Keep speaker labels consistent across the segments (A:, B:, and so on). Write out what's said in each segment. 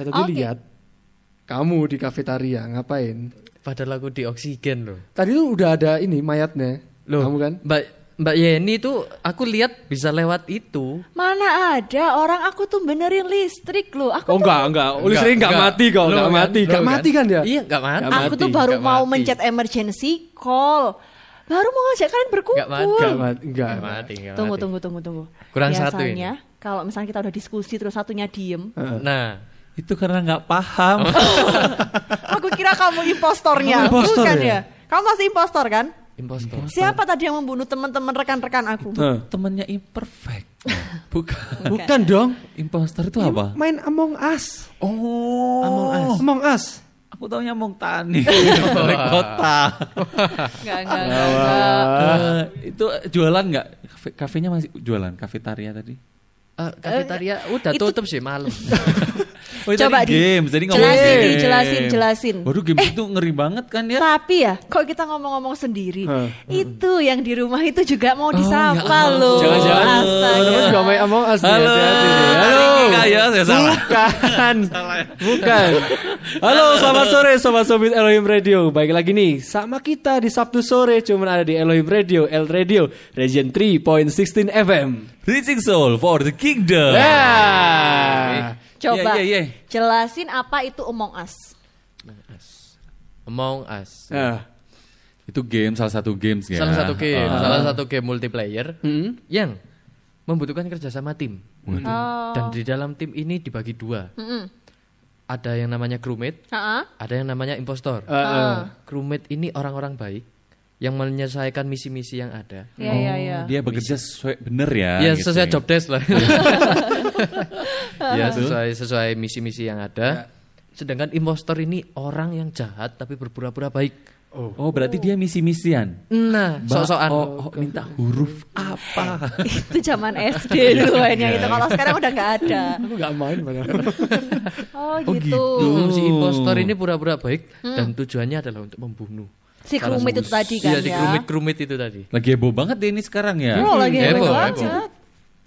A: Saya tadi
B: Oke.
A: lihat kamu di kafetaria ngapain?
C: Padahal aku di oksigen loh.
A: Tadi tuh udah ada ini mayatnya.
C: Loh,
A: Kamu kan?
C: Mbak Mbak Yeni tuh aku lihat bisa lewat itu.
B: Mana ada orang aku tuh benerin listrik loh. Aku
A: Oh
B: tuh,
A: enggak, enggak. Listrik enggak
C: enggak.
A: mati kok, enggak
C: kan,
A: mati. Enggak
C: kan.
A: mati kan dia?
C: Iya, enggak mati.
B: Aku tuh
A: mati,
B: baru
C: nggak
B: mau
C: mati.
B: mencet emergency call. Baru mau ngajak kalian berkumpul.
C: Nggak mati.
A: Enggak mati, enggak.
C: Enggak mati, enggak
B: Tunggu,
C: mati.
B: tunggu, tunggu, tunggu.
C: Kurang
B: Biasanya,
C: satu ini.
B: kalau misalnya kita udah diskusi terus satunya diem,
C: Nah,
D: Itu karena nggak paham.
B: aku kira kamu impostornya,
A: Kamu impostor
B: bukan
A: ya?
B: ya? Kamu masih impostor kan?
C: impostor.
B: Siapa tadi yang membunuh teman-teman rekan-rekan aku?
A: Nah,
D: Temennya imperfect. Bukan.
A: bukan dong.
D: Imposter itu apa?
A: Main Among Us.
D: Oh.
C: Among Us.
A: Among Us.
D: Aku taunya Among Tani. Dari kota.
B: Enggak, enggak, enggak, enggak.
D: Itu jualan nggak? Kafe, kafenya masih jualan kafetaria tadi.
C: Eh, kafetaria udah
B: itu-
C: tutup sih malam.
D: Oh,
B: Coba
D: tadi
B: di-
D: games, jadi ngomong
B: Jelasin,
D: game.
B: di, jelasin, jelasin.
D: Waduh games itu ngeri banget kan ya?
B: Tapi ya, kok kita ngomong-ngomong sendiri,
A: Hah.
B: itu yang di rumah itu juga mau
D: ya
B: disapa loh.
A: Jangan-jangan teman-teman juga main Among Us nih.
D: Halo.
A: Halo.
D: Hari ini kaya, saya salah.
A: Bukan. Halo, selamat sore Sobat Sobit Elohim Radio. Baik lagi nih, sama kita di Sabtu sore cuman ada di Elohim Radio, El Radio, Region 3.16 FM.
D: Reaching Soul for the Kingdom.
A: Ya.
B: Coba
D: Iya, iya, iya.
B: jelasin apa itu Among Us.
C: Among Us.
A: Nah.
D: Itu game salah satu games ya.
C: Salah satu game,
D: Ah.
C: salah satu game multiplayer
A: Hmm.
C: yang membutuhkan kerjasama tim.
B: Oh.
C: Dan di dalam tim ini dibagi dua.
B: Mm-mm.
C: Ada yang namanya crewmate,
B: Ha-ha.
C: ada yang namanya impostor.
A: Eh.
C: Crewmate ini orang-orang baik yang menyelesaikan misi-misi yang ada.
B: Iya, iya, iya.
D: Oh, Dia bekerja sesuai bener ya.
C: ya
D: gitu
C: sesuai
D: ya.
C: job desk lah. ya sesuai sesuai misi-misi yang ada. Sedangkan impostor ini orang yang jahat tapi berpura-pura baik.
D: Oh, berarti dia misi-misian.
C: Nah, sok-sokan.
D: Oh, oh, minta huruf apa?
B: itu zaman SD dulu mainnya itu. Kalau sekarang udah nggak ada.
A: Aku gak main padahal.
B: Oh,
D: Oh,
B: gitu.
C: Hmm, si impostor ini pura-pura baik dan tujuannya adalah untuk membunuh.
B: Si crewmate itu tadi kan
C: Iya, si
B: ya.
C: crewmate-crewmate itu tadi.
D: Lagi heboh banget deh ini sekarang ya.
B: Oh, lagi
C: Heboh,
B: heboh
C: heboh.
B: banget.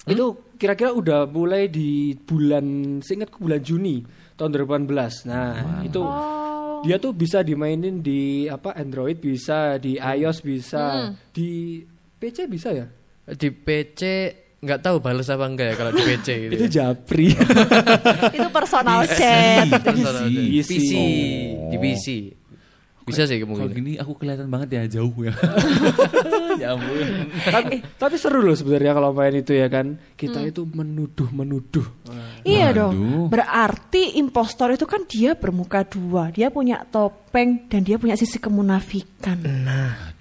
A: Itu kira-kira udah mulai di bulan, seingatku bulan Juni tahun 2018. Nah, itu dia tuh bisa dimainin di apa Android bisa, di iOS bisa, di PC bisa ya?
C: Di PC nggak tahu balas apa enggak ya kalau di PC gitu.
A: Itu Japri.
B: itu personal chat.
C: Personal
A: PC.
C: di PC, di PC. Bisa sih
D: Kalau
C: kemungkinan.
D: gini aku kelihatan banget ya jauh ya. ya ampun.
A: tapi, tapi seru loh sebenarnya kalau main itu ya kan. Kita itu menuduh-menuduh.
B: Iya
D: Waduh.
B: dong. Berarti impostor itu kan dia bermuka dua. Dia punya topeng dan dia punya sisi kemunafikan.
C: Nah,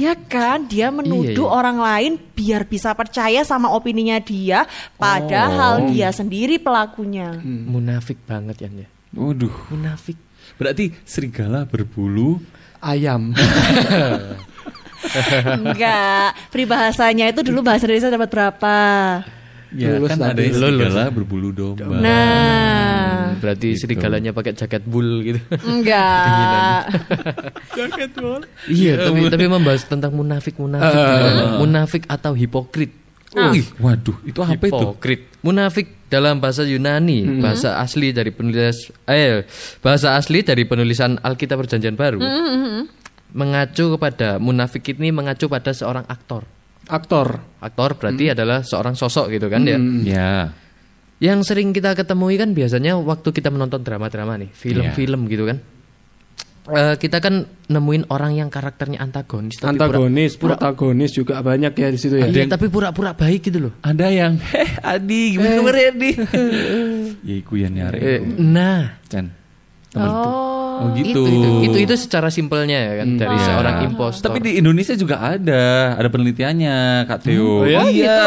B: Ya kan, dia menuduh
C: Iya, iya.
B: orang lain biar bisa percaya sama opininya dia, padahal dia sendiri pelakunya.
C: munafik banget ya.
D: Waduh.
C: Munafik.
D: Berarti serigala berbulu
A: Ayam.
B: Enggak, peribahasanya itu dulu bahasa Indonesia dapat berapa?
D: Ya
A: Lulus
D: kan ada
C: lulus.
D: serigala berbulu domba.
B: Nah,
C: Berarti
D: Gitu.
C: serigalanya pakai jaket bull gitu.
B: enggak.
C: iya, tapi tapi membahas tentang munafik munafik, munafik atau hipokrit.
D: Wih, waduh, itu apa itu?
C: Hipokrit. Munafik dalam bahasa Yunani, bahasa asli dari penulis eh bahasa asli dari penulisan Alkitab Perjanjian Baru. Mengacu kepada munafik ini mengacu pada seorang aktor.
A: Aktor.
C: Aktor berarti adalah seorang sosok gitu kan ya.
D: Ya.
C: Yang sering kita ketemui kan biasanya waktu kita menonton drama-drama nih, film-film gitu kan. Eh, kita kan nemuin orang yang karakternya antagonis tapi pura-
A: Antagonis, protagonis juga banyak ya di situ ya.
C: Iya, tapi pura-pura baik gitu loh.
D: Ada yang, heh Adi, gimana kabar Adi? ya iku yang nyari.
C: Eh, nah,
D: Chan, temen itu.
B: Oh,
D: Oh gitu.
C: itu, itu itu itu secara simpelnya ya kan dari
D: Iya.
C: seorang impostor.
D: Tapi di Indonesia juga ada, ada penelitiannya, Kak Theo.
A: Oh ya?
D: Iya.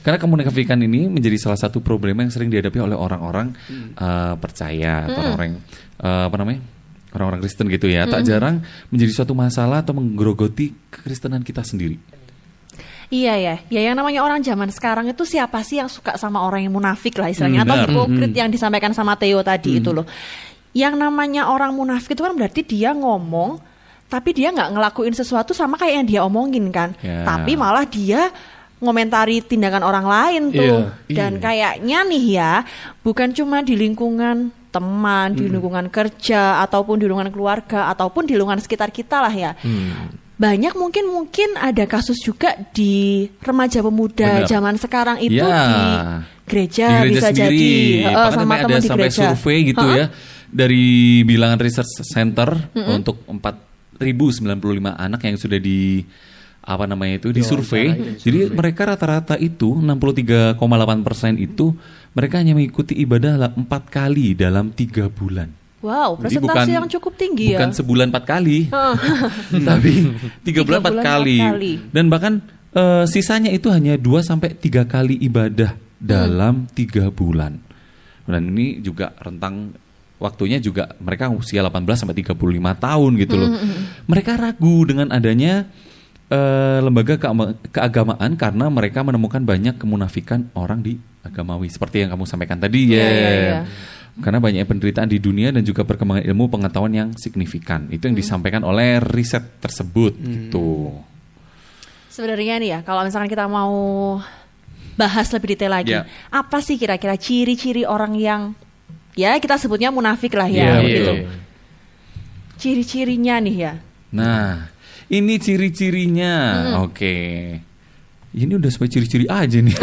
D: Karena komunikasikan ini menjadi salah satu problem yang sering dihadapi oleh orang-orang eh, percaya atau orang eh, apa namanya? Orang-orang Kristen gitu ya. Tak jarang menjadi suatu masalah atau menggerogoti kekristenan kita sendiri.
B: Iya ya, ya yang namanya orang zaman sekarang itu siapa sih yang suka sama orang yang munafik lah istilahnya
D: Hmm,
B: atau hipokrit yang disampaikan sama Theo tadi itu loh. Yang namanya orang munafik itu kan berarti dia ngomong tapi dia nggak ngelakuin sesuatu sama kayak yang dia omongin kan.
D: Ya.
B: Tapi malah dia ngomentari tindakan orang lain tuh.
A: Iya,
B: Dan kayaknya nih ya, bukan cuma di lingkungan teman, di lingkungan kerja, ataupun di lingkungan keluarga, ataupun di lingkungan sekitar kita lah ya. Banyak mungkin mungkin ada kasus juga di remaja pemuda
D: Benar.
B: zaman sekarang itu
D: Ya.
B: di gereja,
D: Di gereja
B: bisa
D: sendiri.
B: jadi
D: Bahkan
B: sama teman
D: ada
B: di
D: sampai
B: gereja.
D: survei gitu
B: Ha-ha.
D: ya dari bilangan research center untuk 4095 anak yang sudah di apa namanya itu disurvei. Jadi mereka rata-rata itu 63,8 persen itu mereka hanya mengikuti ibadah empat kali dalam tiga bulan.
B: Wow,
D: Jadi
B: presentasi yang cukup tinggi
D: bukan
B: ya.
D: sebulan empat kali, tapi tiga bulan empat kali.
B: kali.
D: Dan bahkan eh, sisanya itu hanya 2 sampai tiga kali ibadah dalam tiga bulan. Dan ini juga rentang waktunya juga mereka usia 18 sampai 35 tahun gitu loh. Mereka ragu dengan adanya eh, lembaga keagamaan karena mereka menemukan banyak kemunafikan orang di agamawi seperti yang kamu sampaikan tadi ya.
B: Iya, iya, iya.
D: Karena banyak penderitaan di dunia dan juga perkembangan ilmu pengetahuan yang signifikan. Itu yang disampaikan oleh riset tersebut gitu.
B: Sebenarnya nih ya, kalau misalkan kita mau bahas lebih detail lagi,
D: Ya.
B: apa sih kira-kira ciri-ciri orang yang ya kita sebutnya munafik lah ya,
D: Iya,
B: begitu.
C: Iya.
B: Ciri-cirinya nih ya.
D: Nah, ini ciri-cirinya. Oke. Ini udah sesuai ciri-ciri aja nih.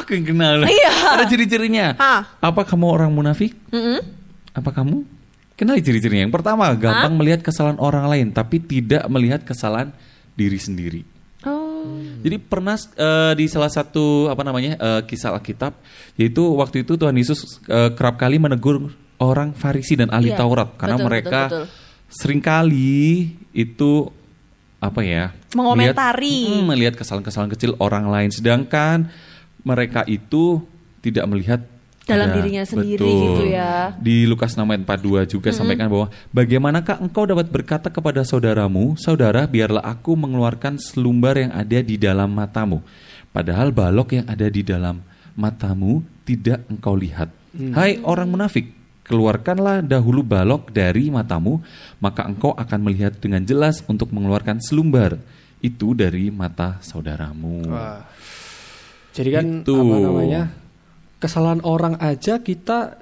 D: Aku yang kenal.
B: Iya.
D: Ada ciri-cirinya. Apa kamu orang munafik? Apa kamu? Kenali ciri-cirinya. Yang pertama, gampang melihat kesalahan orang lain tapi tidak melihat kesalahan diri sendiri. Jadi pernah eh, di salah satu apa namanya eh, kisah Alkitab, yaitu waktu itu Tuhan Yesus eh, kerap kali menegur orang Farisi dan ahli
B: Iya,
D: Taurat karena
B: betul,
D: mereka
B: betul, betul.
D: sering kali itu apa ya
B: Mengomentari.
D: melihat, mm, melihat kesalahan-kesalahan kecil orang lain, sedangkan mereka itu tidak melihat
B: Dalam
D: ada-
B: dirinya sendiri
D: betul.
B: gitu ya.
D: Di Lukas 6 ayat 42 juga sampaikan bahwa bagaimanakah engkau dapat berkata kepada saudaramu, saudara biarlah aku mengeluarkan selumbar yang ada di dalam matamu, padahal balok yang ada di dalam matamu tidak engkau lihat. Hai orang munafik, keluarkanlah dahulu balok dari matamu, maka engkau akan melihat dengan jelas untuk mengeluarkan selumbar itu dari mata saudaramu.
A: Wah. Jadi kan
D: Gitu.
A: apa namanya? Kesalahan orang aja kita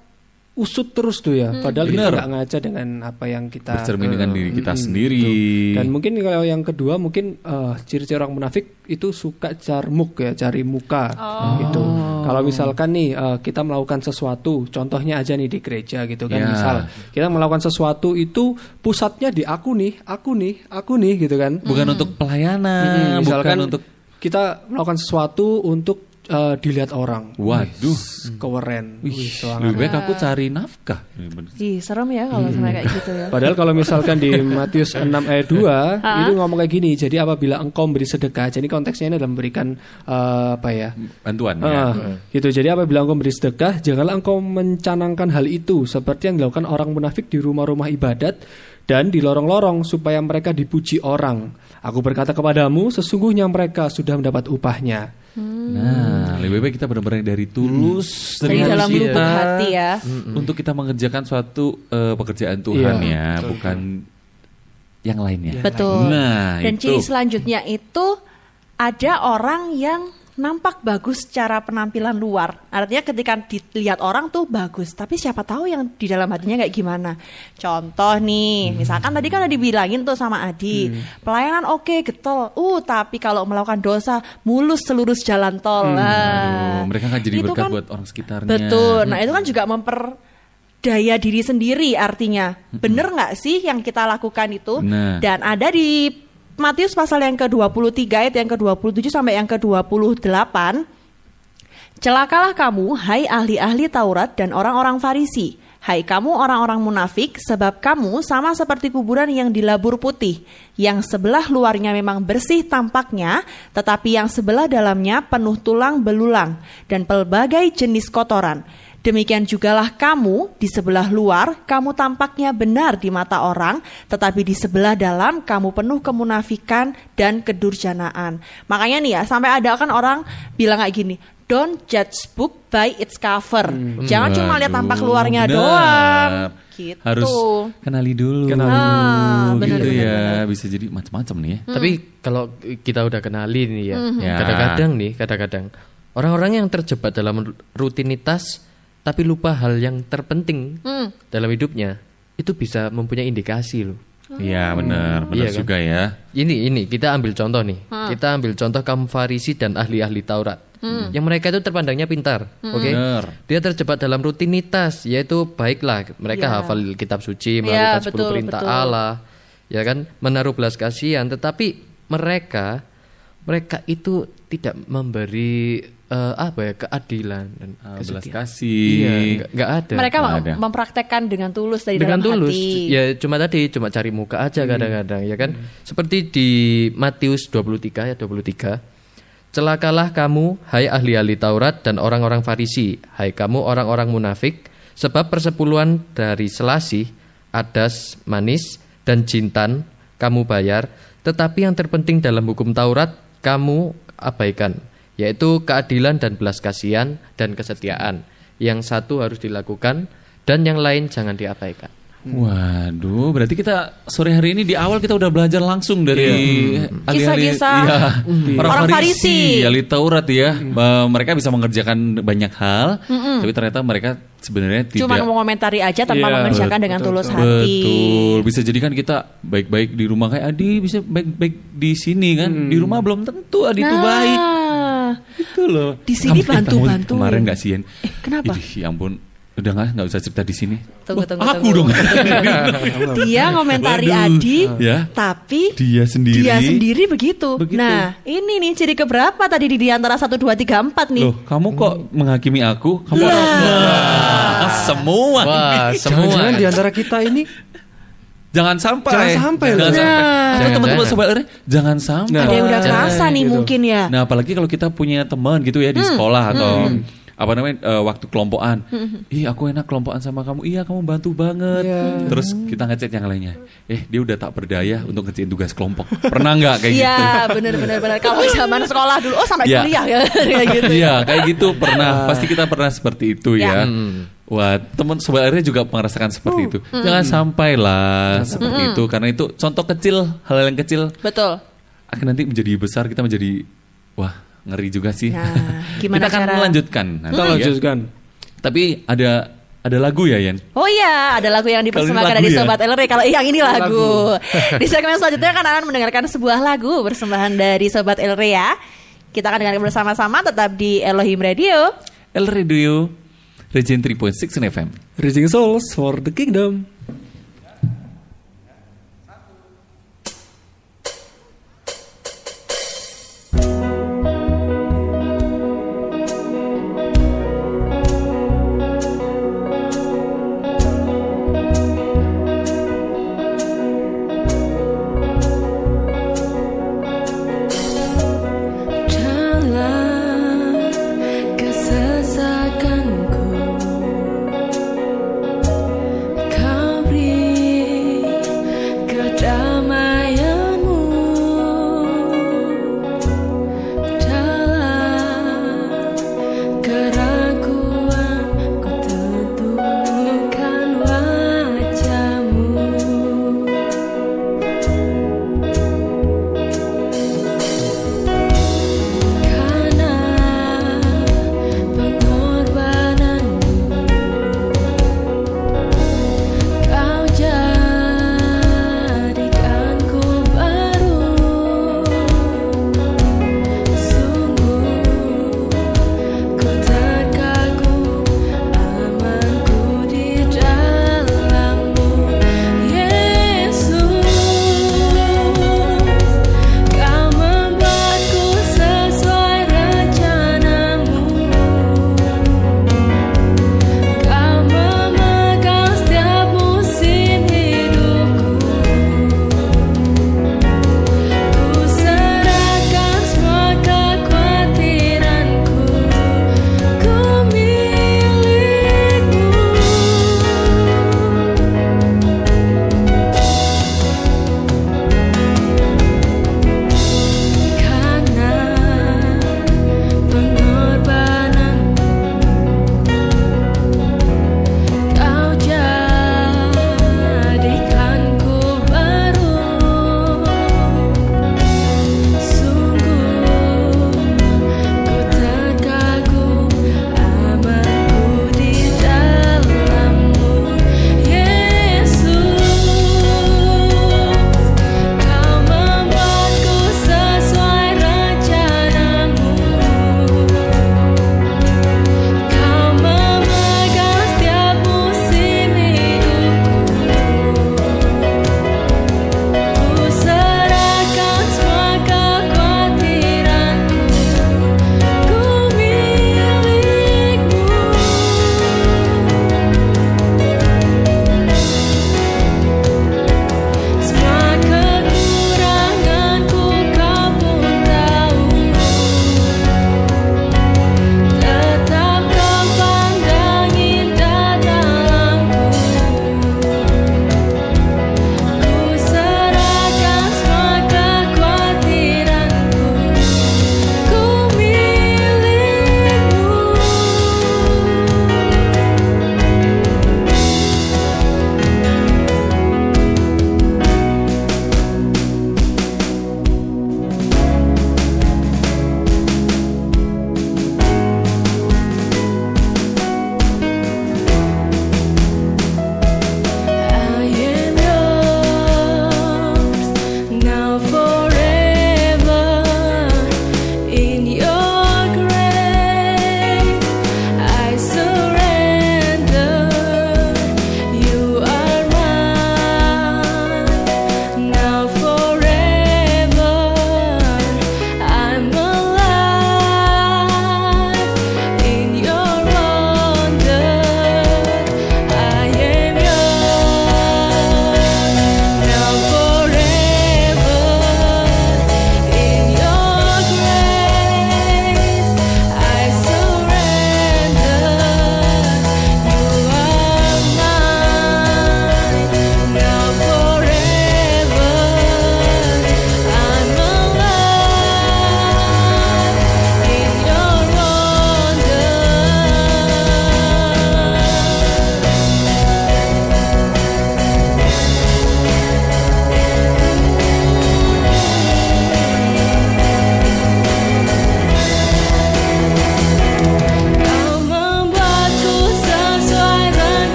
A: usut terus tuh ya. Padahal kita
D: Bener.
A: nggak ngaca dengan apa yang kita
D: Bercermin dengan
A: eh,
D: diri kita
A: mm-mm,
D: sendiri.
A: betul. Dan mungkin kalau yang kedua mungkin eh, ciri-ciri orang munafik itu suka carmuk ya, cari muka gitu. Kalau misalkan nih eh, kita melakukan sesuatu, contohnya aja nih di gereja gitu kan,
D: Ya.
A: misal kita melakukan sesuatu itu pusatnya di aku nih, aku nih, aku nih gitu kan.
D: Bukan untuk pelayanan,
A: Mm, misalkan
D: bukan untuk
A: kita melakukan sesuatu untuk eh, dilihat orang.
D: Waduh.
A: Wih, keren.
D: Wih, lebih baik aku cari nafkah.
B: Ih, serem ya kalau sampai kayak gitu ya.
A: Padahal kalau misalkan di Matius 6 ayat 2 itu ngomong kayak gini. Jadi apabila engkau memberi sedekah, jadi konteksnya ini adalah memberikan eh, apa ya?
D: Bantuan ya.
A: Ah, gitu. Jadi apabila engkau memberi sedekah, janganlah engkau mencanangkan hal itu seperti yang dilakukan orang munafik di rumah-rumah ibadat dan di lorong-lorong supaya mereka dipuji orang. Aku berkata kepadamu, sesungguhnya mereka sudah mendapat upahnya.
D: Nah, lebih baik kita benar-benar dari tulus
B: Dari
D: hati
B: dalam lubuk
D: kita
B: hati ya.
D: untuk kita mengerjakan suatu eh, pekerjaan Tuhan
A: Iya,
D: ya, bukan yang lainnya.
B: Betul.
D: Nah,
B: Dan
D: itu.
B: ciri selanjutnya itu ada orang yang nampak bagus secara penampilan luar. Artinya ketika dilihat orang tuh bagus, tapi siapa tahu yang di dalam hatinya kayak gimana. Contoh nih, misalkan tadi kan udah dibilangin tuh sama Adi, pelayanan oke getol. Uh, tapi kalau melakukan dosa mulus seluruh jalan tol. Nah,
D: Oh, mereka kan jadi
B: itu
D: berkat
B: kan-
D: buat orang sekitarnya.
B: Betul. Nah, itu kan juga memperdaya diri sendiri artinya. Bener nggak sih yang kita lakukan itu?
D: Benar.
B: Dan ada di Matius pasal yang ke-23 ayat yang ke-27 sampai yang ke-28. Celakalah kamu, hai ahli-ahli Taurat dan orang-orang Farisi. Hai kamu orang-orang munafik, sebab kamu sama seperti kuburan yang dilabur putih, yang sebelah luarnya memang bersih tampaknya, tetapi yang sebelah dalamnya penuh tulang belulang dan pelbagai jenis kotoran. Demikian jugalah kamu di sebelah luar, kamu tampaknya benar di mata orang, tetapi di sebelah dalam kamu penuh kemunafikan dan kedurjanaan. Makanya nih ya, sampai ada kan orang bilang kayak gini, don't judge book by its cover. Jangan cuma lihat tampak
D: Waduh,
B: luarnya
D: benar.
B: doang. Gitu.
D: Harus kenali dulu.
A: Kenali
B: Ah,
D: gitu
B: benar, benar,
D: ya.
B: benar.
D: Bisa jadi macam-macam nih ya.
C: Tapi kalau kita udah kenali nih ya,
D: Ya.
C: kadang-kadang nih, kadang-kadang Orang-orang yang terjebak dalam rutinitas tapi lupa hal yang terpenting
B: Hmm.
C: dalam hidupnya itu bisa mempunyai indikasi loh.
D: Iya benar, benar
C: Iya kan?
D: juga ya.
C: Ini ini kita ambil contoh nih. Kita ambil contoh kaum Farisi dan ahli-ahli Taurat. Yang mereka itu terpandangnya pintar, oke?
D: Benar.
C: Dia terjebak dalam rutinitas, yaitu baiklah mereka
B: Ya.
C: hafal kitab suci, melakukan
B: Ya,
C: 10
B: betul,
C: perintah
B: betul.
C: Allah, ya kan, menaruh belas kasihan, tetapi mereka mereka itu tidak memberi eh, apa ya keadilan dan
D: Ah, belas kasih.
C: Iya, nggak- ada.
B: Mereka
D: Nggak ada.
B: mempraktekkan dengan tulus dari
C: dengan
B: dalam
C: tulus
B: hati.
C: ya cuma tadi cuma cari muka
B: Hmm.
C: aja kadang-kadang ya kan seperti di Matius 23 ya 23 celakalah kamu hai ahli-ahli Taurat dan orang-orang Farisi hai kamu orang-orang munafik sebab persepuluhan dari selasih adas manis dan jintan kamu bayar tetapi yang terpenting dalam hukum Taurat kamu abaikan yaitu keadilan dan belas kasihan dan kesetiaan. Yang satu harus dilakukan dan yang lain jangan diabaikan
D: Waduh, berarti kita sore hari ini di awal kita udah belajar langsung dari ahli-ahli-
B: Kisah-kisah
D: iya,
B: orang Farisi.
D: ahli Taurat ya. Eh, mereka bisa mengerjakan banyak hal, tapi ternyata mereka sebenarnya tidak
B: Cuma mengomentari aja tanpa
A: Iya,
B: mengerjakan
A: betul,
B: dengan
A: betul,
B: tulus
A: betul.
B: hati.
D: Betul, bisa jadi kan kita baik-baik di rumah kayak Adi bisa baik-baik di sini kan. Di rumah belum tentu Adi itu baik.
B: Nah,
D: Itu loh.
B: Di sini
D: Kamu- eh,
B: bantu-bantuin.
D: Kemarin nggak sih?
B: Eh, kenapa?
D: Idih, ya ampun. Udah nggak nggak usah cerita di sini.
B: Tunggu, tunggu,
D: Aku
B: tunggu.
D: dong.
B: dia ngomentari
D: Waduh.
B: Adi,
D: Ya.
B: tapi
D: Dia sendiri.
B: dia sendiri begitu.
D: Begitu.
B: Nah, ini nih ciri keberapa tadi di, di antara 1, 2, 3, 4 nih.
D: Loh, kamu kok menghakimi aku? Kamu Wah, semua.
C: Wah, semua.
A: Jangan-jangan di antara kita ini
D: Jangan sampai.
A: Jangan sampai loh.
D: Jangan sampai.
B: Nah.
D: Atau
C: Jangan,
D: teman-teman
C: jangan.
D: sobat Ere, jangan sampai.
B: Ada yang udah
A: Jangan,
B: kerasa nih
A: gitu.
B: mungkin ya.
D: Nah, apalagi kalau kita punya teman gitu ya di sekolah atau apa namanya eh, waktu kelompokan. Ih, aku enak kelompokan sama kamu. Iya, kamu bantu banget.
A: Iya.
D: Terus kita ngecek yang lainnya. Eh, dia udah tak berdaya untuk ngerjain tugas kelompok. Pernah nggak kayak gitu?
B: Iya, bener bener bener. Kalau zaman sekolah dulu, oh sampai
D: Iya.
B: kuliah ya kayak gitu.
D: Iya, kayak gitu pernah. Pasti kita pernah seperti itu
B: Ya.
D: ya. Wah, teman sobat akhirnya juga merasakan seperti itu. Jangan sampai lah seperti itu karena itu contoh kecil, hal yang kecil
B: Betul.
D: akan nanti menjadi besar kita menjadi wah, ngeri juga sih.
B: Nah, gimana
D: kita akan
B: cara-
D: melanjutkan nanti
A: kita
D: ya.
A: lanjutkan.
D: Tapi ada ada lagu ya, Yen?
B: Oh iya, ada lagu yang dipersembahkan
D: lagu
B: dari
D: ya?
B: Sobat LRE. Kalau yang ini lagu. Di segmen selanjutnya kan akan mendengarkan sebuah lagu persembahan dari Sobat LRE ya. Kita akan dengarkan bersama-sama tetap di Elohim Radio.
D: El Radio Regen 3.6 FM.
A: Raising Souls for the Kingdom.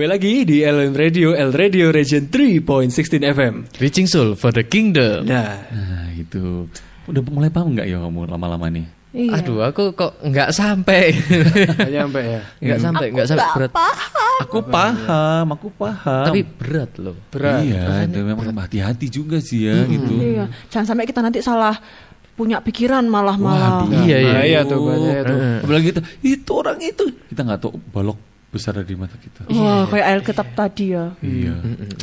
A: Kembali lagi di LN Radio, L Radio Region 3.16 FM.
C: Reaching Soul for the Kingdom.
A: Nah,
D: Nah, itu. Udah mulai paham nggak ya kamu lama-lama nih?
B: Iya.
C: Aduh, aku kok nggak sampai.
A: nggak nyampe ya.
C: Nggak sampai, nggak sampai berat.
D: Aku paham, aku paham.
C: Tapi berat loh.
A: Berat.
D: Iya, dan memang hati-hati juga sih ya gitu.
B: Iya. Jangan sampai kita nanti salah punya pikiran malah malah.
D: Waduh,
C: Iya, iya.
A: Bahaya tuh, bahaya tuh.
D: Apalagi itu, itu orang itu. Kita nggak tahu balok besar dari mata kita.
B: Wah, kayak air kitab tadi ya.
D: Iya.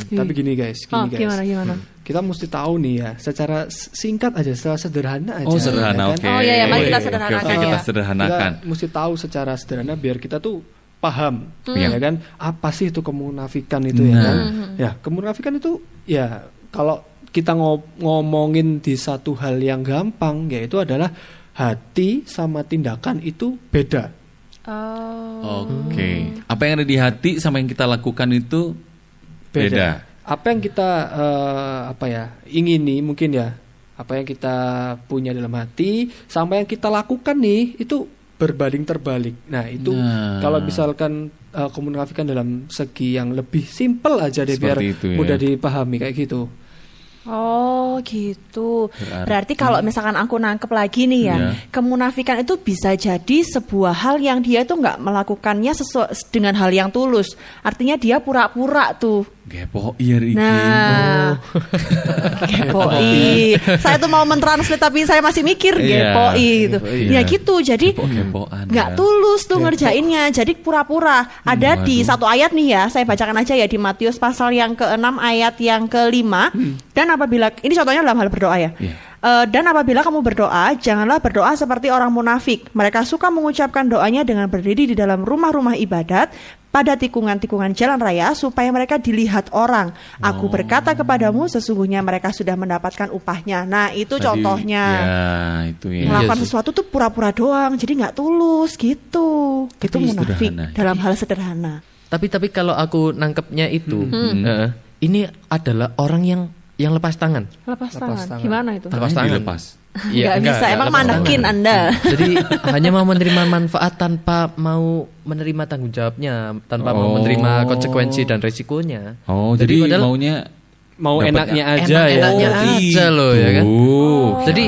A: Tapi gini guys, gini
B: Ah,
A: guys.
B: gimana gimana?
A: Kita mesti tahu nih ya, secara singkat aja, secara sederhana aja.
D: Oh sederhana,
A: ya
D: oke.
A: kan?
B: Oh, iya, iya, mari kita sederhanakan
D: Oke, oke, kita
B: ya.
D: sederhanakan.
A: Kita mesti tahu secara sederhana biar kita tuh paham,
D: Iya.
A: ya kan? Apa sih itu kemunafikan itu ya
D: Nah.
A: kan? Ya, kemunafikan itu ya kalau kita ngo- ngomongin di satu hal yang gampang yaitu adalah hati sama tindakan itu beda.
B: Oh.
D: Oke. Apa yang ada di hati sama yang kita lakukan itu beda.
A: Apa yang kita eh, apa ya ingini mungkin ya apa yang kita punya dalam hati sama yang kita lakukan nih itu berbanding terbalik. Nah itu
D: Nah.
A: kalau misalkan eh, komunikasikan dalam segi yang lebih simpel aja deh biar
D: Seperti itu ya.
A: mudah dipahami kayak gitu.
B: Oh gitu.
D: Berarti-
B: Berarti kalau misalkan aku nangkep lagi nih ya,
D: Iya.
B: kemunafikan itu bisa jadi sebuah hal yang dia itu nggak melakukannya sesuai dengan hal yang tulus. Artinya dia pura-pura tuh.
D: Gepo iya Riki.
B: Nah, gepoi. saya tuh mau mentranslate tapi saya masih mikir gepoi gitu.
D: iya.
B: Ya gitu. Jadi
D: Gepo-gepoan
B: nggak
D: ya.
B: tulus tuh ngerjainnya. Jadi pura-pura. Ada di
D: Waduh.
B: satu ayat nih ya. Saya bacakan aja ya di Matius pasal yang ke-6 ayat yang ke-5. Dan apabila ini contohnya dalam hal berdoa ya.
D: Iya.
B: Eh, dan apabila kamu berdoa, janganlah berdoa seperti orang munafik. Mereka suka mengucapkan doanya dengan berdiri di dalam rumah-rumah ibadat pada tikungan-tikungan jalan raya supaya mereka dilihat orang. Aku
D: Oh.
B: berkata kepadamu, sesungguhnya mereka sudah mendapatkan upahnya. Nah, itu
D: Tadi-
B: contohnya.
D: Ya, itu ya.
B: Melakukan
C: sih.
B: sesuatu tuh pura-pura doang, jadi nggak tulus gitu. itu
D: Tapi
B: munafik
D: sederhana.
B: dalam hal sederhana.
C: Tapi tapi kalau aku nangkepnya itu,
D: Hmm.
C: eh, ini adalah orang yang yang lepas tangan.
B: Lepas,
A: Lepas
B: tangan.
A: tangan.
B: Gimana itu?
C: Lepas tangan.
D: dilepas.
C: Iya,
B: nggak
C: enggak,
B: bisa,
C: enggak
B: emang manekin. Anda.
C: Jadi hanya mau menerima manfaat tanpa mau menerima tanggung jawabnya, tanpa mau
D: Oh.
C: menerima konsekuensi dan resikonya.
D: Oh, jadi,
C: padahal
D: maunya
A: Mau
D: Dapat
A: enaknya aja ya.
C: enak-enaknya aja loh ya kan.
D: Oh.
C: Jadi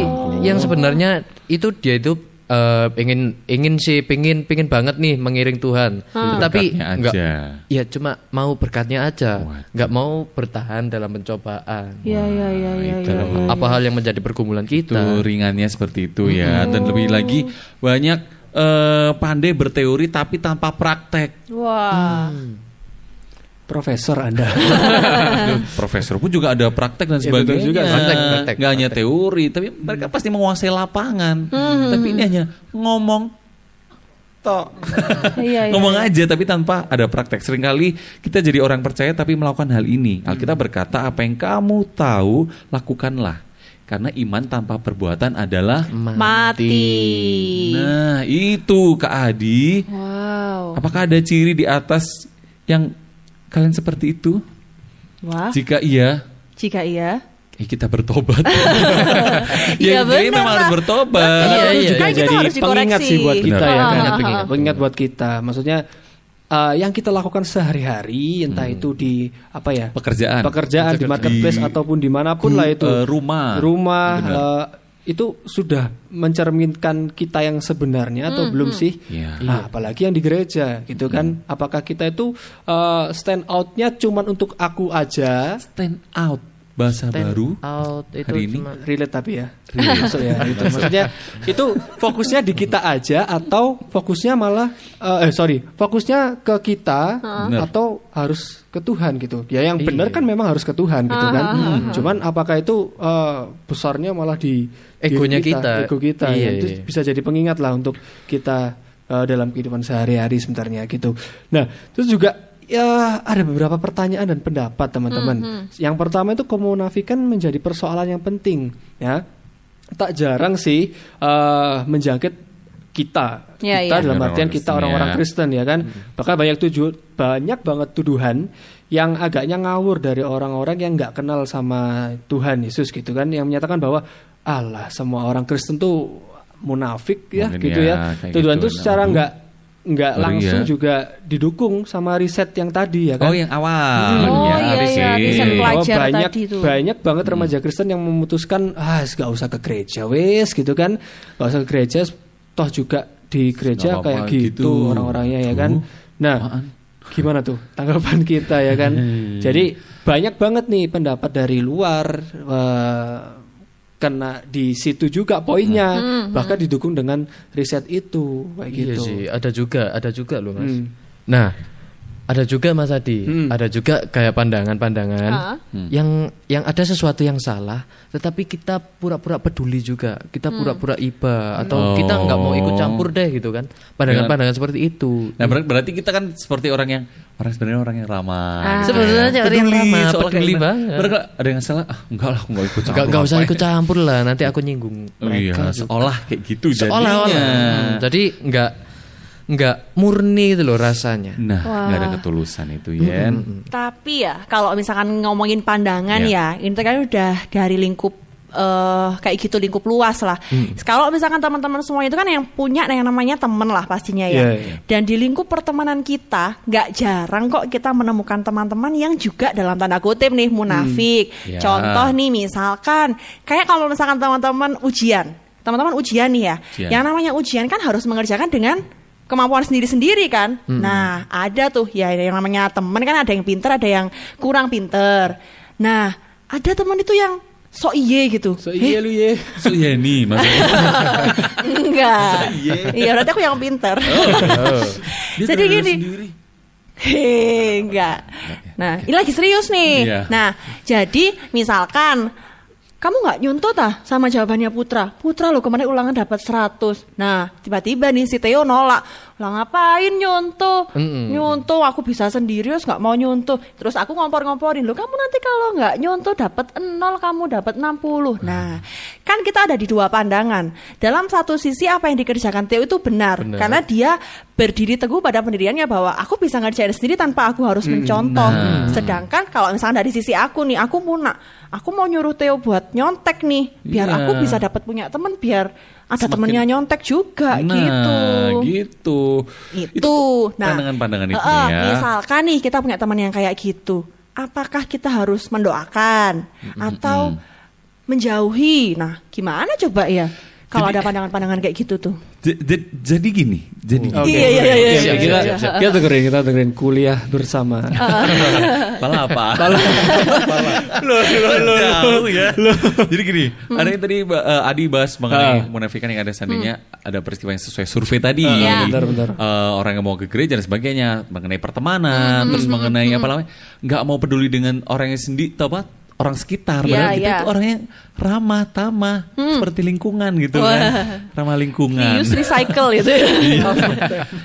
C: yang sebenarnya itu dia itu eh, pengen ingin sih pengen pengen banget nih mengiring Tuhan, tetapi
D: Berkatnya
C: enggak
D: aja.
C: ya cuma mau berkatnya aja, nggak mau bertahan dalam pencobaan.
B: Iya, iya, iya, iya,
D: itu
B: iya.
D: loh.
C: Apa hal yang menjadi pergumulan
D: itu
C: kita?
D: ringannya seperti itu ya dan lebih lagi banyak eh, pandai berteori tapi tanpa praktek
B: Wah.
A: Profesor Anda.
D: Profesor pun juga ada praktek dan
A: Ya,
D: sebagainya
A: juga.
C: Praktek, praktek,
D: nggak hanya teori tapi mereka pasti menguasai lapangan tapi ini hanya ngomong tok
B: Iya, iya,
D: ngomong
B: iya.
D: aja tapi tanpa ada praktek sering kali kita jadi orang percaya tapi melakukan hal ini Alkitab berkata apa yang kamu tahu lakukanlah karena iman tanpa perbuatan adalah
B: Mati.
D: Nah, itu Kak Adi.
B: Wow.
D: Apakah ada ciri di atas yang kalian seperti itu?
B: Wah.
D: Jika iya,
B: Jika iya.
D: eh, kita bertobat.
B: Iya,
D: ya, intinya
B: bener
D: memang harus bertobat.
C: Iya,
A: itu
C: iya,
A: juga
B: Kan
A: jadi
B: harus
A: pengingat sih buat kita
D: Benar.
A: ya kan.
B: Ah,
A: pengingat, pengingat buat kita. Maksudnya eh, yang kita lakukan sehari-hari entah
D: Hmm.
A: itu di apa ya
D: Pekerjaan.
A: pekerjaan di marketplace
D: Di
A: ataupun di mana pun
D: gru-
A: lah itu
D: eh, rumah.
A: rumah
D: Benar.
A: eh, itu sudah mencerminkan kita yang sebenarnya atau belum sih?
D: Iya.
A: nah apalagi yang di gereja gitu kan? Apakah kita itu eh, stand outnya cuman untuk aku aja?
D: Stand out bahasa baru.
C: Out itu
D: Hari ini.
C: cuma
A: relate tapi ya masuk ya itu maksudnya itu fokusnya di kita aja atau fokusnya malah eh, eh sorry fokusnya ke kita
D: Benar.
A: atau harus ke Tuhan gitu ya yang benar kan memang harus ke Tuhan gitu kan cuman apakah itu eh, besarnya malah di
C: Egonya
A: diri
C: kita.
A: ego kita
C: Iya,
A: ya. itu
C: iya.
A: bisa jadi pengingat lah untuk kita eh, dalam kehidupan sehari-hari sebenarnya gitu nah terus juga ya ada beberapa pertanyaan dan pendapat teman-teman yang pertama itu kemunafikan menjadi persoalan yang penting ya tak jarang sih eh, menjangkit kita
B: Ya,
A: kita
B: iya.
A: dalam artian kita
D: Kristen,
A: orang-orang
D: ya.
A: Kristen ya kan bahkan banyak tuju banyak banget tuduhan yang agaknya ngawur dari orang-orang yang nggak kenal sama Tuhan Yesus gitu kan yang menyatakan bahwa Allah semua orang Kristen tuh munafik ya
D: Mungkin
A: gitu
D: ya,
A: ya
D: kayak
A: tuduhan
D: gitu.
A: itu secara
D: Aduh.
A: nggak nggak langsung
D: ya.
A: juga didukung sama riset yang tadi ya kan.
D: Oh yang awal.
B: Oh, iya,
D: riset.
B: iya, riset
A: Bahwa
B: pelajar
A: banyak
B: tadi tuh.
A: banyak banget remaja Kristen yang memutuskan ah nggak usah ke gereja wes gitu kan nggak usah ke gereja toh juga di gereja
D: Nggak
A: kayak gitu,
D: gitu.
A: orang-orangnya ya kan nah
D: apaan?
A: gimana tuh tanggapan kita ya kan jadi banyak banget nih pendapat dari luar eh, kena di situ juga poinnya bahkan didukung dengan riset itu kayak
C: Iya
A: gitu
C: sih, ada juga, ada juga loh mas.
A: Hmm.
C: Nah, ada juga Mas Adi,
A: Hmm.
C: ada juga kayak pandangan-pandangan
B: Ah.
C: yang yang ada sesuatu yang salah, tetapi kita pura-pura peduli juga, kita pura-pura iba atau
D: Oh.
C: kita nggak mau ikut campur deh gitu kan, pandangan-pandangan seperti itu.
D: Nah ber- berarti kita kan seperti orang yang orang sebenarnya orang yang ramah.
B: Ah.
D: gitu
C: Sebenarnya
D: ya.
C: orang yang ramah, peduli banget.
D: Ada yang salah, ah enggak lah, aku enggak ikut campur.
C: Nggak nggak usah ikut campur lah, nanti aku nyinggung
D: Oh iya,
C: mereka. juga.
D: seolah kayak gitu
C: Seolah-olah.
D: jadinya.
C: Hmm, Jadi nggak nggak murni itu loh rasanya.
D: Nah, nggak ada ketulusan itu, Yen.
B: Tapi ya kalau misalkan ngomongin pandangan
D: Ya.
B: ya, ini kan udah dari lingkup eh kayak gitu lingkup luas lah. Kalau misalkan teman-teman semua itu kan yang punya yang namanya temen lah pastinya ya.
A: Iya, iya.
B: Dan di lingkup pertemanan kita nggak jarang kok kita menemukan teman-teman yang juga dalam tanda kutip nih munafik.
D: Ya.
B: Contoh nih misalkan kayak kalau misalkan teman-teman ujian, teman-teman ujian nih ya.
D: Ujian.
B: Yang namanya ujian kan harus mengerjakan dengan kemampuan sendiri-sendiri kan. Nah, ada tuh ya yang namanya temen kan ada yang pinter, ada yang kurang pinter. Nah, ada teman itu yang sok iye gitu.
A: so iya lu ya
D: So Yeni maksudnya.
B: Enggak. Iya, berarti aku yang pinter.
D: Dia
B: Jadi
D: terlalu
B: gini.
D: sendiri.
B: Hehe, enggak. Nah, ini lagi serius nih.
D: Iya.
B: Nah, jadi misalkan kamu nggak nyuntut ah sama jawabannya Putra. Putra lo kemarin ulangan dapat 100. Nah, tiba-tiba nih si Theo nolak. Lah ngapain nyuntuh?
C: Mm-mm.
B: Nyuntuh aku bisa sendiri terus nggak mau nyuntuh. Terus aku ngompor-ngomporin, "Lo kamu nanti kalau nggak nyuntuh dapat 0, kamu dapat 60." Nah, kan kita ada di dua pandangan. Dalam satu sisi apa yang dikerjakan Theo itu benar,
C: Benar.
B: karena dia berdiri teguh pada pendiriannya bahwa aku bisa ngerjain sendiri tanpa aku harus mencontoh.
D: nah.
B: Sedangkan kalau misalnya dari sisi aku nih, aku mau nak, aku mau nyuruh Theo buat nyontek nih, biar
D: Iya.
B: aku bisa dapat punya teman, biar ada
D: Semakin-
B: temennya nyontek juga
D: Nah,
B: gitu.
D: gitu.
B: Itu, nah,
D: pandangan-pandangan itu
B: eh,
D: ya.
B: Misalkan nih kita punya teman yang kayak gitu, apakah kita harus mendoakan atau menjauhi? Nah, gimana coba ya? Kalau ada pandangan-pandangan kayak gitu tuh.
D: Jadi gini, jadi
A: Oke.
B: Iya, iya, iya, iya,
A: Siap,
B: iya,
A: kita,
B: iya, iya.
A: kita dengerin, kita dengerin kuliah bersama.
D: Pala apa? Pala. Loh, loh, loh, Jauh ya. Jadi gini, ada yang tadi uh, Adi bahas mengenai
A: Ah.
D: munafikan yang ada seandainya ada peristiwa yang sesuai survei tadi.
B: Iya.
A: Bentar, bentar.
D: Uh, orang yang mau ke gereja dan sebagainya, mengenai pertemanan, terus mengenai apa namanya, nggak mau peduli dengan orang yang sendiri, apa? Orang sekitar,
B: Iya,
D: padahal kita itu orangnya ramah, tamah, seperti lingkungan gitu kan, ramah lingkungan.
B: Reuse recycle gitu.
D: Iya.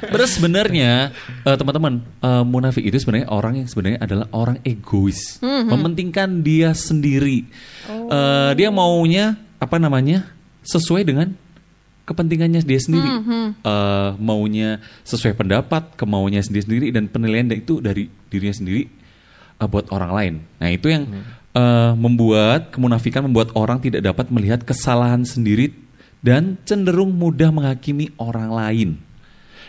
D: Terus sebenarnya eh, teman-teman eh, munafik itu sebenarnya orang yang sebenarnya adalah orang egois, mementingkan dia sendiri. Eh, dia maunya apa namanya sesuai dengan kepentingannya dia sendiri, Eh, maunya sesuai pendapat, kemauannya sendiri-sendiri dan penilaian itu dari dirinya sendiri eh, buat orang lain. Nah itu yang eh, membuat kemunafikan membuat orang tidak dapat melihat kesalahan sendiri dan cenderung mudah menghakimi orang lain.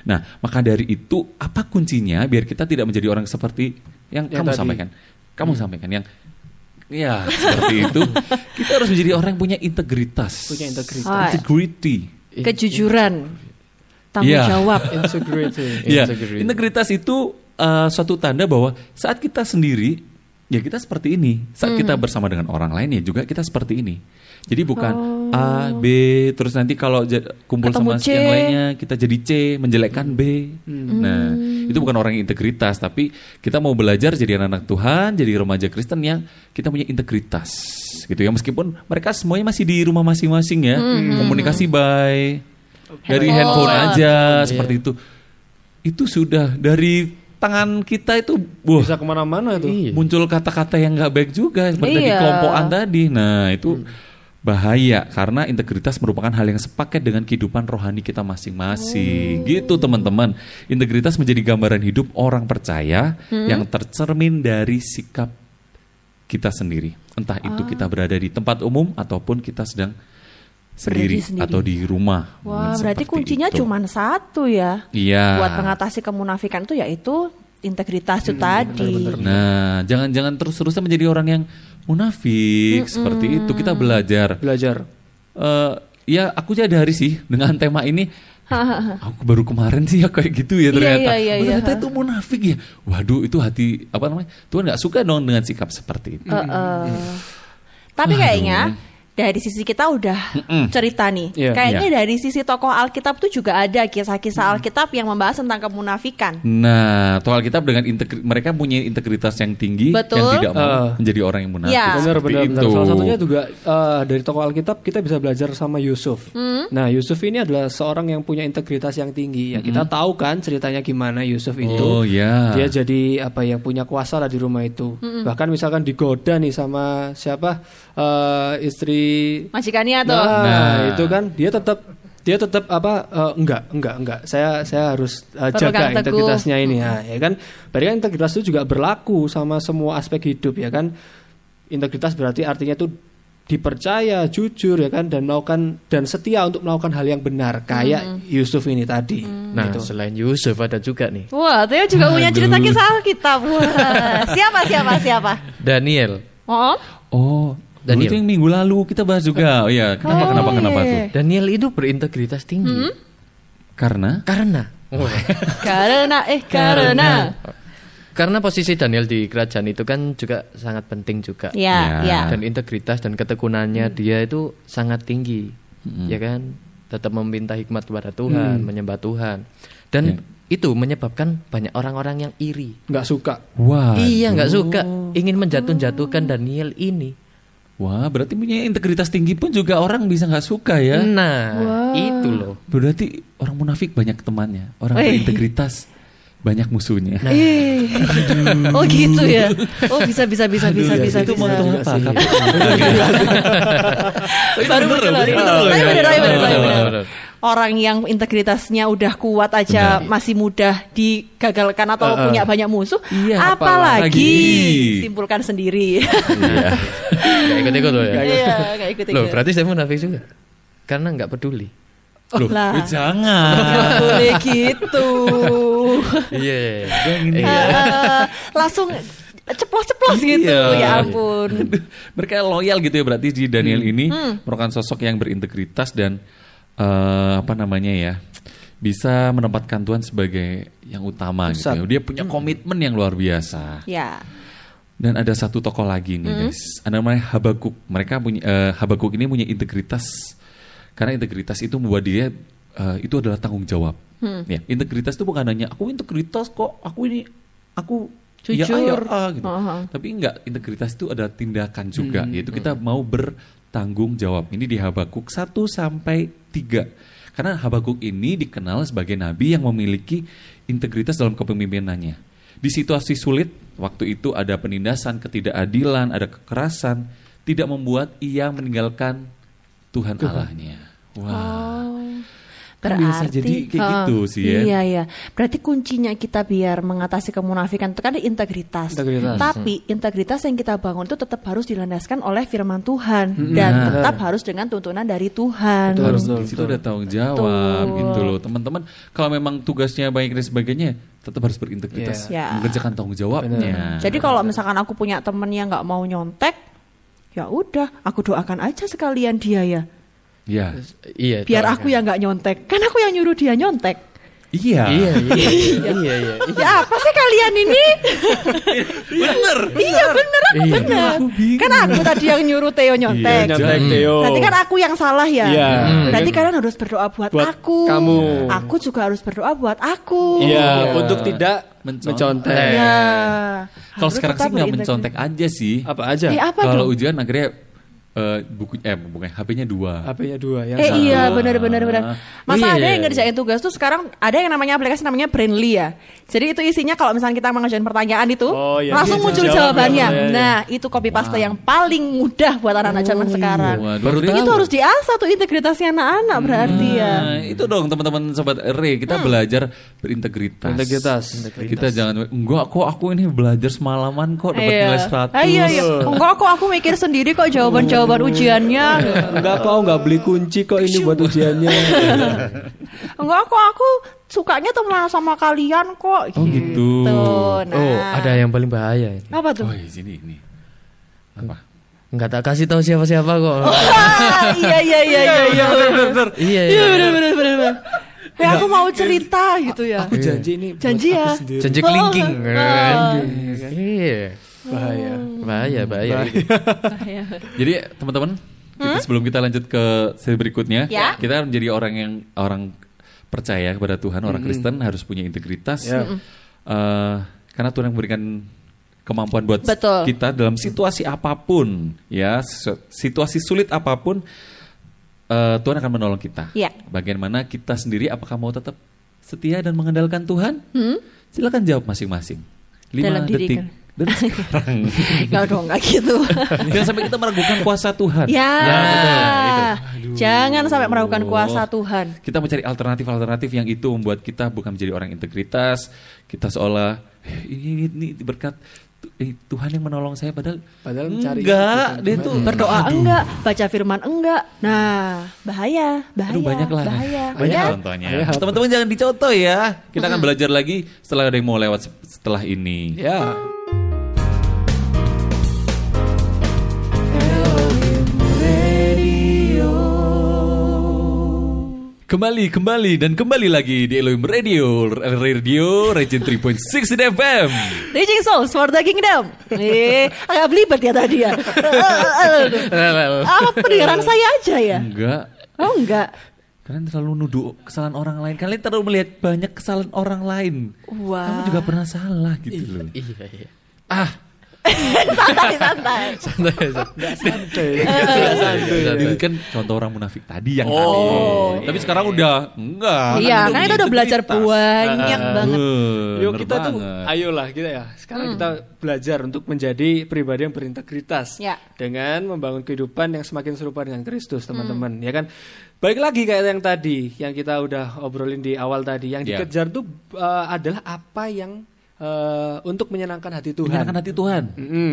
D: Nah, maka dari itu apa kuncinya biar kita tidak menjadi orang seperti yang,
A: Yang
D: kamu
A: tadi.
D: sampaikan? Kamu sampaikan yang ya seperti itu. Kita harus menjadi orang yang punya integritas.
A: Punya integritas.
B: Ah.
D: Integrity.
B: Kejujuran. Tanggung
D: Iya.
B: jawab.
A: Integrity.
D: Ya,
C: Integrity.
D: integritas itu uh, suatu tanda bahwa saat kita sendiri ya kita seperti ini. Saat kita bersama dengan orang lain ya juga kita seperti ini. Jadi bukan A, B, terus nanti kalau kumpul
B: Ketemu
D: sama
B: C.
D: yang lainnya kita jadi C, menjelekkan B. Nah, itu bukan orang yang integritas, tapi kita mau belajar jadi anak-anak Tuhan, jadi remaja Kristen yang kita punya integritas, gitu ya. Meskipun mereka semuanya masih di rumah masing-masing ya, komunikasi by dari handphone aja seperti itu. Itu sudah dari tangan kita itu, wah,
A: Bisa ke mana-mana itu.
D: muncul kata-kata yang nggak baik juga seperti di
B: Iya.
D: kelompokan tadi. Nah itu bahaya karena integritas merupakan hal yang sepaket dengan kehidupan rohani kita masing-masing. Gitu teman-teman. Integritas menjadi gambaran hidup orang percaya yang tercermin dari sikap kita sendiri. Entah itu kita berada di tempat umum ataupun kita sedang sendiri,
B: sendiri.
D: atau di rumah.
B: Wah, berarti kuncinya cuma satu ya.
D: Iya.
B: Buat mengatasi kemunafikan itu yaitu integritas
D: Hmm,
B: itu tadi.
D: Nah, jangan-jangan terus-terusan menjadi orang yang munafik seperti itu. Kita belajar.
A: Belajar.
D: Eh, ya, aku sadari sih dengan tema ini. aku baru kemarin sih ya kayak gitu ya
B: Iya,
D: ternyata.
B: iya, iya,
D: Oh, ternyata
B: iya.
D: itu munafik ya. Waduh, itu hati apa namanya? Tuhan nggak suka dong dengan sikap seperti itu.
B: Eh, eh. Tapi kayaknya dari sisi kita udah cerita nih.
A: Iya.
B: Kayaknya dari sisi tokoh Alkitab tuh juga ada kisah-kisah Alkitab yang membahas tentang kemunafikan.
D: Nah, toh Alkitab dengan integri- mereka punya integritas yang tinggi
B: Betul.
D: yang tidak mau
A: Eh.
D: menjadi orang yang munafik.
B: Ya.
A: Benar,
D: seperti
A: benar, benar.
D: itu.
A: Salah satunya juga eh, dari tokoh Alkitab kita bisa belajar sama Yusuf. Nah, Yusuf ini adalah seorang yang punya integritas yang tinggi. Ya, kita tahu kan ceritanya gimana Yusuf itu.
D: Oh, ya.
A: Dia jadi apa yang punya kuasa lah di rumah itu. Bahkan misalkan digoda nih sama siapa eh, istri
B: Majikannya tuh.
A: Nah,
D: Nah.
A: itu kan. Dia tetap dia tetap apa eh, enggak enggak enggak. Saya saya harus
B: Berpegang
A: jaga
B: teguh.
A: integritasnya ini. Ya, ya kan. Berarti kan integritas itu juga berlaku sama semua aspek hidup ya kan. Integritas berarti artinya itu dipercaya jujur ya kan. Dan melakukan dan setia untuk melakukan hal yang benar. Kayak Yusuf ini tadi.
C: Nah,
A: Gitu.
C: selain Yusuf ada juga nih.
B: Wah, Theo juga punya cerita kisah Alkitab. Wah, siapa siapa siapa?
C: Daniel.
B: Oh,
D: Oh, dulu
C: Daniel.
D: itu yang minggu lalu kita bahas juga. Oh iya, kenapa
B: Oh,
D: kenapa
B: iya.
D: kenapa tuh?
C: Daniel itu berintegritas tinggi.
D: Karena
C: Karena
B: karena eh karena.
C: karena posisi Daniel di kerajaan itu kan juga sangat penting juga.
B: Ya,
D: Ya.
B: ya.
C: Dan integritas dan ketekunannya dia itu sangat tinggi. Ya kan? Tetap meminta hikmat kepada Tuhan, menyembah Tuhan. Dan itu menyebabkan banyak orang-orang yang iri.
A: nggak suka
D: wah.
C: Iya, nggak suka ingin menjatuh-jatuhkan Daniel ini.
D: Wah, berarti punya integritas tinggi pun juga orang bisa nggak suka ya.
C: Nah, itu loh.
D: Berarti orang munafik banyak temannya, orang
B: Wih.
D: berintegritas banyak musuhnya.
B: Eh. Oh gitu ya. Oh bisa bisa bisa bisa
A: Aduh,
B: bisa
A: itu
B: bisa.
A: mau
D: apa?
B: Baru muncul hari ini. Tapi bener, tapi bener, tapi bener.
C: bener.
B: Orang yang integritasnya udah kuat aja masih mudah digagalkan atau punya banyak musuh,
D: Iya,
B: apalagi
D: apalagi.
B: simpulkan sendiri.
D: Iya.
C: Gak ikut-ikut loh ya.
B: Iya, gak ikut
C: Loh, berarti saya munafik juga. Karena nggak peduli.
D: Loh,
B: lah.
D: eh, jangan.
B: Nggak boleh gitu.
C: Iya.
B: Ah, langsung ceplos-ceplos gitu.
D: Iya.
B: Ya ampun.
D: Mereka loyal gitu ya berarti di Daniel ini merupakan sosok yang berintegritas dan eh, apa namanya ya bisa menempatkan Tuhan sebagai yang utama gitu
A: Pusat.
D: ya. Dia punya komitmen yang luar biasa.
B: Ya.
D: Dan ada satu tokoh lagi nih guys, ada namanya Habakuk. Mereka punya eh, Habakuk ini punya integritas karena integritas itu membuat dia eh, itu adalah tanggung jawab. Ya, integritas itu bukan hanya aku integritas kok, aku ini aku ya, ah, ya,
B: Jujur.
D: ah, gitu.
B: Uh-huh.
D: Tapi enggak, integritas itu ada tindakan juga, yaitu kita mau bertanggung jawab. Ini di Habakuk 1 sampai 3. Karena Habakuk ini dikenal sebagai nabi yang memiliki integritas dalam kepemimpinannya. Di situasi sulit, waktu itu ada penindasan, ketidakadilan, ada kekerasan, tidak membuat ia meninggalkan Tuhan Allahnya. Wah. Kan biasa jadi kayak
B: Heeh,
D: gitu sih ya.
B: Iya iya. Berarti kuncinya kita biar mengatasi kemunafikan itu kan integritas.
A: Integritas.
B: Tapi integritas yang kita bangun itu tetap harus dilandaskan oleh firman Tuhan dan
D: Nah.
B: tetap harus dengan tuntunan dari Tuhan.
A: Betul, betul.
D: Di situ ada tanggung jawab
B: Betul.
D: gitu loh. Teman-teman, kalau memang tugasnya baik dan sebagainya, tetap harus berintegritas,
B: Iya. Ya.
D: mengerjakan tanggung jawabnya.
B: Jadi kalau misalkan aku punya temen yang nggak mau nyontek, ya udah, aku doakan aja sekalian dia ya.
D: Ya.
C: Iya.
B: Biar
C: doakan.
B: aku yang nggak nyontek. Kan aku yang nyuruh dia nyontek.
D: Iya.
C: Iya, iya, iya, iya, iya.
B: Ya apa sih kalian ini?
D: Bener.
B: iya bener aku
C: Iya.
B: bener.
D: Aku.
B: Kan aku tadi yang nyuruh Theo nyontek.
D: Iya,
A: Nyontek
D: jangan.
A: Theo.
B: Berarti kan aku yang salah ya.
A: Iya.
B: Berarti kalian harus berdoa buat,
A: Buat
B: aku.
A: kamu.
B: Aku juga harus berdoa buat aku.
A: Iya, untuk tidak
D: Mencontek.
A: mencontek.
B: Ya.
D: Kalau sekarang sih nggak mencontek aja sih.
A: Apa aja?
B: Eh apa
D: Kalau ujian akhirnya eh, buku eh bukan HP-nya dua.
A: HP-nya dua yang
B: Eh iya benar benar benar. Masa
C: Iya,
B: ada
C: iya,
B: yang ngerjain tugas tuh sekarang ada yang namanya aplikasi namanya Brainly ya. Jadi itu isinya kalau misalnya kita mengerjain pertanyaan itu
A: Oh, iya.
B: langsung
A: Iya,
B: muncul
A: jawab,
B: jawabannya.
A: iya, iya.
B: Nah, itu copy paste yang paling mudah buat anak-anak zaman sekarang.
D: Wah,
C: Baru
D: berarti-
B: Itu harus diasah tuh integritasnya anak-anak berarti ya.
D: Nah, itu dong teman-teman sobat Re, kita belajar berintegritas.
A: Berintegritas.
D: Kita jangan enggak kok aku ini belajar semalaman kok dapat nilai 100.
B: Ah, iya iya. Enggak kok aku mikir sendiri kok jawaban-jawaban jawaban ujiannya.
A: Enggak kok, enggak beli kunci kok ini buat ujiannya.
B: Enggak kok aku sukanya temenan sama kalian kok.
D: Oh, gitu.
B: Nah.
C: Oh, ada yang paling bahaya. ini.
B: apa tuh?
D: Oh, iya, sini ini. Apa?
C: Enggak tak kasih tahu siapa-siapa kok.
B: Ah, iya iya iya iya iya.
C: Iya,
B: Iya
C: iya.
B: benar benar benar. benar. Eh aku mau cerita gitu ya.
A: Aku janji ini buat
B: Janji ya.
C: Janji
B: Oh,
C: kelingking.
B: oh.
C: Kan? Iya.
A: bahaya.
C: Bahaya, bahaya.
D: Jadi teman-teman, kita- sebelum kita lanjut ke seri berikutnya,
B: Ya.
D: kita menjadi orang yang orang percaya kepada Tuhan, orang Kristen harus punya integritas.
A: Ya.
D: Eh, karena Tuhan yang memberikan kemampuan buat
B: Betul.
D: kita dalam situasi apa pun, ya situasi sulit apa pun, eh, Tuhan akan menolong kita.
B: Ya.
D: Bagaimana kita sendiri, apakah mau tetap setia dan mengandalkan Tuhan? Silakan jawab masing-masing. Lima
B: Hmm? Dalam diri
D: detik
B: kan.
D: Dan sekarang.
B: Enggak dong, enggak gitu.
D: Jangan sampai kita meragukan kuasa Tuhan.
B: ya.
D: betul, itu.
B: Jangan sampai meragukan kuasa Tuhan.
D: Kita mencari alternatif-alternatif yang itu membuat kita bukan menjadi orang integritas. Kita seolah "Eh, ini, ini berkat tu- eh, Tuhan yang menolong saya padahal
A: Padahal mencari
D: enggak,
A: itu
D: dia tuh
B: Berdoa enggak, baca firman enggak. Nah, bahaya, bahaya.
D: Aduh banyak lah.
B: Bahaya.
D: Banyak
B: Ya.
D: contohnya. Teman-teman jangan dicontoh ya. Kita akan belajar lagi setelah ada yang mau lewat se- setelah ini.
A: Ya.
D: Kembali, kembali, dan kembali lagi di Elohim Radio, Radio, Region 3.6 di FM.
B: Reaching souls for the kingdom. Eh, agak belibet ya tadi ya. Apa pendengaran saya aja ya?
D: Enggak,
B: Oh enggak.
D: Kalian terlalu nuduh kesalahan orang lain. Kalian terlalu melihat banyak kesalahan orang lain.
B: Wah.
D: Kamu juga pernah salah gitu loh.
C: Iya, iya.
D: Ah,
B: santai santai.
C: Santai, santai.
A: Santai.
D: itu kan contoh orang munafik tadi yang
B: Oh.
D: tadi. Tapi sekarang udah enggak.
B: Iya,
D: Kan
B: kan kita udah belajar banyak banget.
D: Eh,
A: Yuk kita tuh,
D: banget.
A: ayolah kita ya. Sekarang kita belajar untuk menjadi pribadi yang berintegritas.
B: Ya.
A: Dengan membangun kehidupan yang semakin serupa dengan Kristus, teman-teman. Ya kan? Baik lagi kayak yang tadi, yang kita udah obrolin di awal tadi. Yang
D: Ya.
A: dikejar tuh eh, adalah apa yang eh, untuk menyenangkan hati Tuhan.
D: Menyenangkan hati Tuhan.
A: Mm-mm.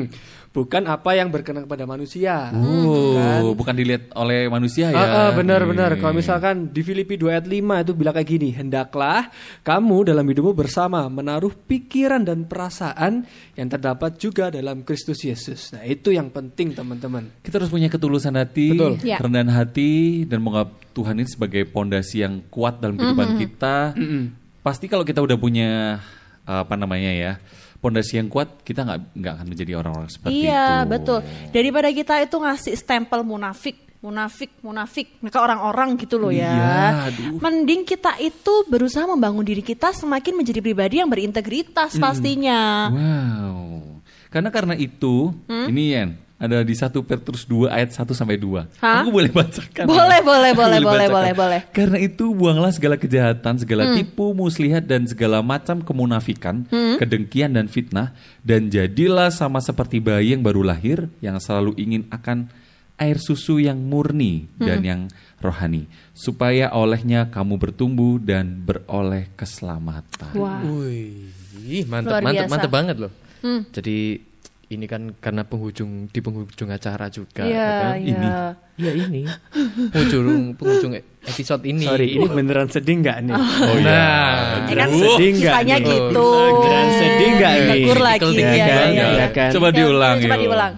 A: Bukan apa yang berkenan kepada manusia.
D: Oh, bukan dilihat oleh manusia ya.
A: Ah, ah, benar benar.
D: Iya.
A: Kalau misalkan di Filipi 2 ayat 5 itu bilang kayak gini, hendaklah kamu dalam hidupmu bersama menaruh pikiran dan perasaan yang terdapat juga dalam Kristus Yesus. Nah, itu yang penting teman-teman.
D: Kita harus punya ketulusan hati,
A: Betul.
B: Ya.
D: kerendahan hati, dan menganggap Tuhan ini sebagai pondasi yang kuat dalam kehidupan kita. Pasti kalau kita udah punya apa namanya ya, pondasi yang kuat, kita nggak nggak akan menjadi orang-orang seperti itu.
B: Iya, betul. Daripada kita itu ngasih stempel munafik, munafik, munafik ke orang-orang gitu loh ya.
D: Iya, aduh.
B: Mending kita itu berusaha membangun diri kita semakin menjadi pribadi yang berintegritas pastinya.
D: Wow. Karena karena itu, ini Yen, ada di 1 Petrus 2 ayat 1 sampai 2.
B: Hah?
D: Aku boleh bacakan.
B: Boleh, boleh,
D: Aku
B: boleh, boleh,
D: bacakan.
B: boleh, boleh.
D: Karena itu buanglah segala kejahatan, segala tipu, muslihat dan segala macam kemunafikan, kedengkian dan fitnah dan jadilah sama seperti bayi yang baru lahir yang selalu ingin akan air susu yang murni dan yang rohani supaya olehnya kamu bertumbuh dan beroleh keselamatan.
C: Wih,
B: Luar
C: mantep,
B: biasa.
C: mantep banget loh.
B: Hmm.
C: Jadi ini kan karena penghujung di penghujung acara juga.
B: Iya,
C: ya kan?
B: iya.
C: Iya ini. penghujung penghujung episode ini.
A: Sorry, ini beneran sedih nggak nih?
D: Oh iya.
C: Nah,
B: Ini kan
A: sedih nggak
B: kisahnya
A: nih?
B: gitu.
A: Beneran sedih nggak nih?
B: Tegur lagi. Iya,
C: thinking
B: iya,
C: banget.
B: iya, iya.
A: kan?
D: Coba diulang
B: Coba diulang.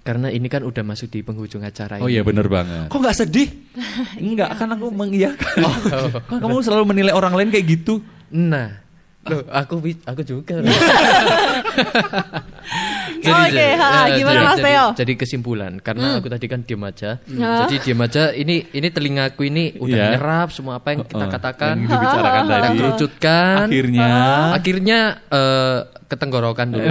C: karena ini kan udah masuk di penghujung acara
D: Oh
C: ini.
D: iya bener banget.
A: Kok nggak sedih?
D: Enggak, kan aku mengiyakan. Kok kamu selalu menilai orang lain kayak gitu?
C: Nah, loh, aku aku juga.
B: Oke, ha,
C: eh,
B: gimana, Mas
C: jadi,
B: Teo? Hmm.
C: Jadi kesimpulan, karena aku tadi kan diam aja.
B: Ya.
C: Jadi diam aja. Ini ini telingaku ini udah
D: Iya.
C: nyerap semua apa yang kita
D: Oh,
C: katakan.
D: yang dibicarakan
C: Kita
D: tadi.
C: kerucutkan.
D: Akhirnya
C: Akhirnya eh, ketenggorokan dulu.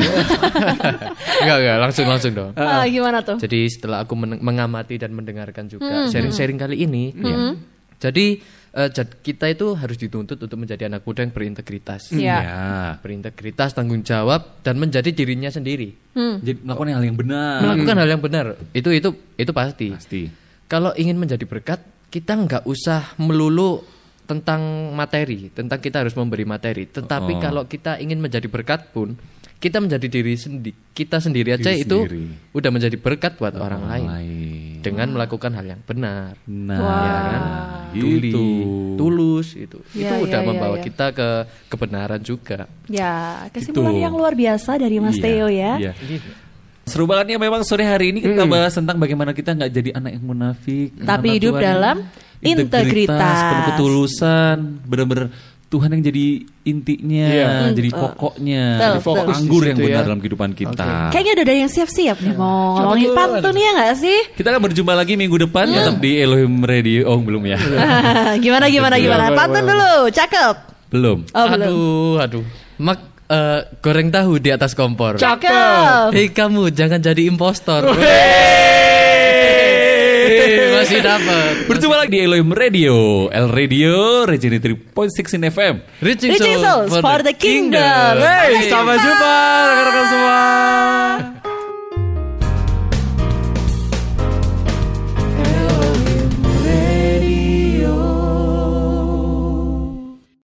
C: enggak enggak langsung langsung dong.
B: Ah, gimana tuh?
C: Jadi setelah aku men- mengamati dan mendengarkan
B: Hmm,
C: juga sharing-sharing kali ini, ya. jadi eh, jad- kita itu harus dituntut untuk menjadi anak muda yang berintegritas,
B: Iya.
D: ya.
C: berintegritas, tanggung jawab dan menjadi dirinya sendiri,
B: Hmm.
D: Jadi melakukan hal yang benar.
C: melakukan hal yang benar. Itu itu itu pasti.
D: Pasti.
C: Kalau ingin menjadi berkat, kita nggak usah melulu tentang materi, tentang kita harus memberi materi. Tetapi
D: Oh.
C: kalau kita ingin menjadi berkat pun, kita menjadi diri sendi kita sendiri aja
D: Diri
C: itu
D: sendiri.
C: udah menjadi berkat buat orang lain
D: lain.
C: Dengan melakukan hal yang benar
D: Nah,
C: ya kan Tuli,
D: itu.
C: tulus itu
B: Ya,
C: itu udah
B: ya, ya,
C: membawa
B: ya.
C: kita ke kebenaran juga
B: Ya, kesimpulan
D: Gitu.
B: yang luar biasa dari Mas
D: Iya,
B: Theo ya.
D: iya. Seru banget ya memang sore hari ini kita bahas tentang bagaimana kita nggak jadi anak yang munafik,
B: Tapi hidup dalam integritas.
D: penuh ketulusan, benar-benar Tuhan yang jadi intinya,
A: Iya.
D: jadi pokoknya,
B: Betul,
D: jadi pokok
B: betul.
D: anggur yang
A: situ
D: benar
A: ya.
D: dalam kehidupan kita.
B: Kayaknya udah ada yang siap-siap nih mau ngomongin pantun ya nggak sih?
D: Kita akan berjumpa lagi minggu depan tetap di Elohim Radio. Oh, belum ya?
B: gimana gimana gimana? Pantun dulu, cakep.
D: belum.
B: Oh belum.
C: aduh aduh mak eh, goreng tahu di atas kompor
B: Cakep.
C: hei kamu jangan jadi impostor masih dapat
D: Berjumpa lagi di Elohim Radio, El Radio, Regini 3.6 in FM.
C: Reaching,
B: Reaching souls for the kingdom.
A: Hey, sampai jumpa rekan-rekan semua.